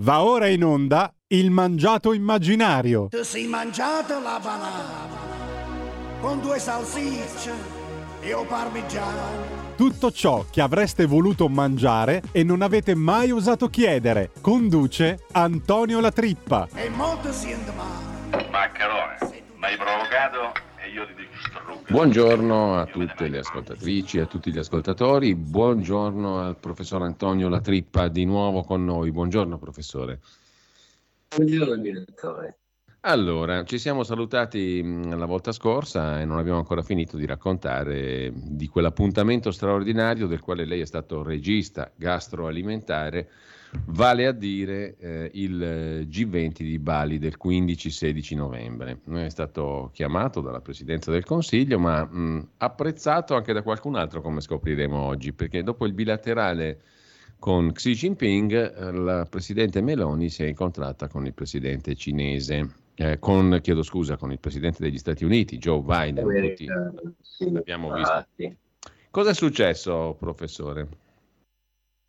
Va ora in onda il mangiato immaginario. Ti sei mangiata la banana con due salsicce e o parmigiano. Tutto ciò che avreste voluto mangiare e non avete mai osato chiedere. Conduce Antonio La Trippa. E molto siente male. Maccherone, mi hai provocato Buongiorno a tutte le ascoltatrici e a tutti gli ascoltatori, buongiorno al professor Antonio La Trippa di nuovo con noi. Buongiorno professore. Buongiorno direttore. Allora, ci siamo salutati la volta scorsa e non abbiamo ancora finito di raccontare di quell'appuntamento straordinario del quale lei è stato regista gastroalimentare, vale a dire eh, il eh, G20 di Bali del 15-16 novembre. È stato chiamato dalla Presidenza del Consiglio, ma mh, apprezzato anche da qualcun altro, come scopriremo oggi, perché dopo il bilaterale con Xi Jinping, eh, la Presidente Meloni si è incontrata con il Presidente cinese eh, con, chiedo scusa, con il Presidente degli Stati Uniti, Joe Biden, tutti Sì, l'abbiamo visto. Cosa è successo, professore?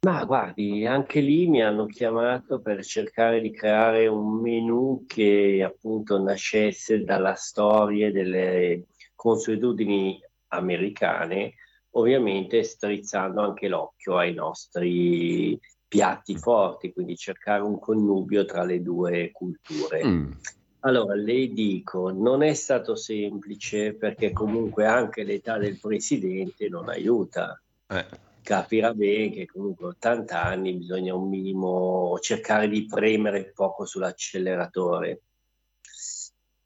Ma guardi, anche lì mi hanno chiamato per cercare di creare un menù che appunto nascesse dalla storia delle consuetudini americane, ovviamente strizzando anche l'occhio ai nostri piatti forti, quindi cercare un connubio tra le due culture. Mm, Allora, le dico, non è stato semplice perché comunque anche l'età del presidente non aiuta. eh, Capirà bene che comunque a 80 anni bisogna un minimo cercare di premere poco sull'acceleratore.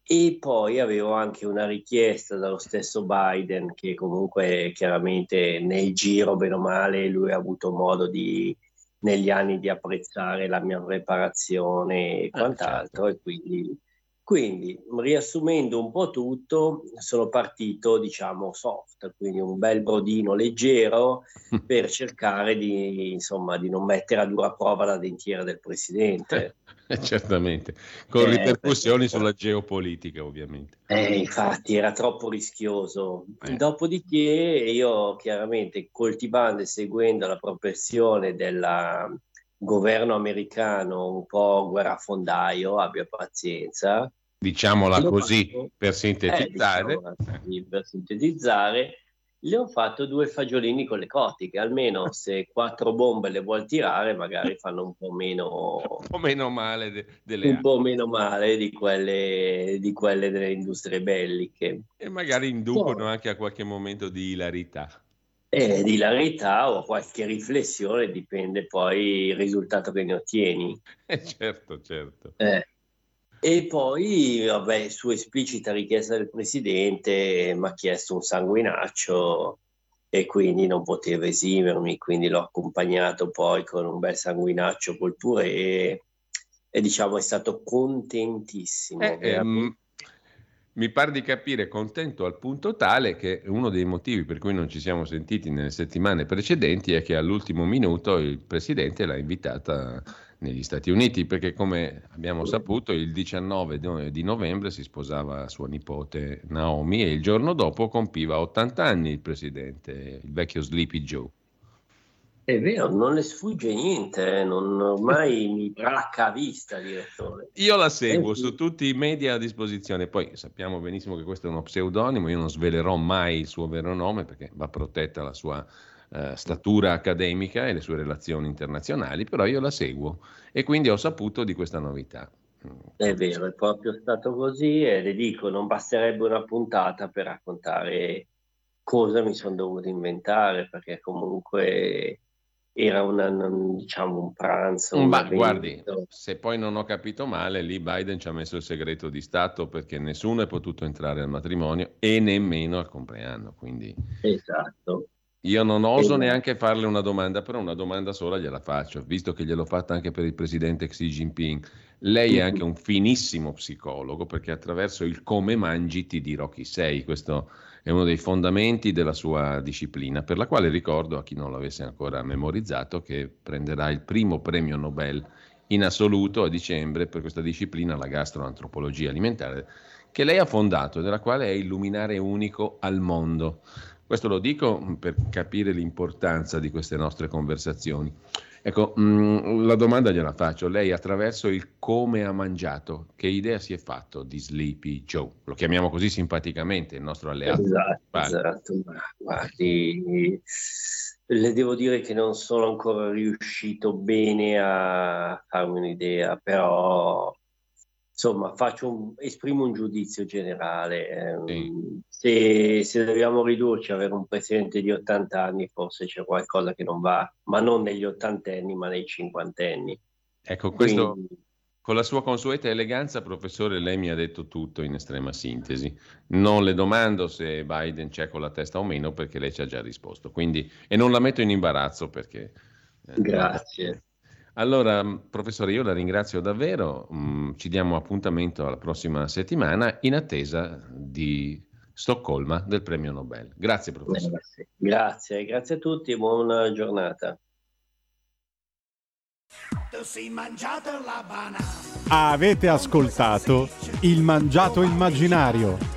E poi avevo anche una richiesta dallo stesso Biden, che comunque chiaramente nel giro, bene o male, lui ha avuto modo di, negli anni di apprezzare la mia preparazione e quant'altro, e quindi, quindi riassumendo un po' tutto, sono partito, diciamo, soft, quindi un bel brodino leggero per cercare di, insomma, di non mettere a dura prova la dentiera del presidente. eh, certamente, con Eh, ripercussioni perché- sulla geopolitica, ovviamente. Eh, infatti era troppo rischioso. Eh. Dopodiché io chiaramente coltivando e seguendo la professione del governo americano un po' guerrafondaio, abbia pazienza. Diciamola così, fatto- per Eh, sintetizzare. diciamola così, per sintetizzare, le ho fatto due fagiolini con le cotti, che almeno se quattro bombe le vuol tirare, magari fanno un po' meno, Un po' meno male de- delle un po' meno male di quelle, di quelle delle industrie belliche. e magari inducono Poi- anche a qualche momento di ilarità. E di ilarità o qualche riflessione, dipende poi il risultato che ne ottieni. Eh, certo, certo. Eh. E poi, vabbè, su esplicita richiesta del presidente, mi ha chiesto un sanguinaccio e quindi non potevo esimermi, quindi l'ho accompagnato poi con un bel sanguinaccio col purè e, diciamo è stato contentissimo. Eh, ehm, mi pare di capire contento al punto tale che uno dei motivi per cui non ci siamo sentiti nelle settimane precedenti è che all'ultimo minuto il presidente l'ha invitata negli Stati Uniti perché come abbiamo saputo il 19 do- di novembre si sposava sua nipote Naomi e il giorno dopo compiva 80 anni il presidente, il vecchio Sleepy Joe. È vero, non le sfugge niente, eh, non ormai mi bracca a vista, direttore. Io la seguo Eh sì. su tutti i media a disposizione, poi sappiamo benissimo che questo è uno pseudonimo, io non svelerò mai il suo vero nome perché va protetta la sua eh, statura accademica e le sue relazioni internazionali, però io la seguo e quindi ho saputo di questa novità. È vero, è proprio stato così e le dico, non basterebbe una puntata per raccontare cosa mi sono dovuto inventare, perché comunque era una, non- diciamo, un pranzo, un Ma guardi, evento. se poi non ho capito male, lì Biden ci ha messo il segreto di Stato perché nessuno è potuto entrare al matrimonio e nemmeno al compleanno, quindi Esatto. Io non oso neanche farle una domanda, però una domanda sola gliela faccio, visto che gliel'ho fatta anche per il presidente Xi Jinping. Lei è anche un finissimo psicologo perché attraverso il come mangi ti dirò chi sei. Questo è uno dei fondamenti della sua disciplina, per la quale ricordo a chi non l'avesse ancora memorizzato che prenderà il primo premio Nobel in assoluto a dicembre per questa disciplina, la gastroantropologia alimentare, che lei ha fondato e della quale è il luminare unico al mondo. Questo lo dico per capire l'importanza di queste nostre conversazioni. Ecco, mh, mm, la domanda gliela faccio. Lei attraverso il come ha mangiato, che idea si è fatto di Sleepy Joe? Lo chiamiamo così simpaticamente, il nostro alleato. Esatto, esatto. guardi, le devo dire che non sono ancora riuscito bene a farmi un'idea, però insomma, un, esprimo un giudizio generale. Sì. Ehm, se, se, dobbiamo ridurci a avere un presidente di 80 anni, forse c'è qualcosa che non va, ma non negli ottantenni, ma nei cinquantenni. Ecco, questo Quindi... con la sua consueta eleganza, professore, lei mi ha detto tutto in estrema sintesi. Non le domando se Biden c'è con la testa o meno, perché lei ci ha già risposto. Quindi, e non la metto in imbarazzo perché. Eh, Grazie. Allora, professore, io la ringrazio davvero, mm, ci diamo appuntamento alla prossima settimana in attesa di Stoccolma del premio Nobel. Grazie professore. Grazie, grazie a tutti e buona giornata. Avete ascoltato Il Mangiato Immaginario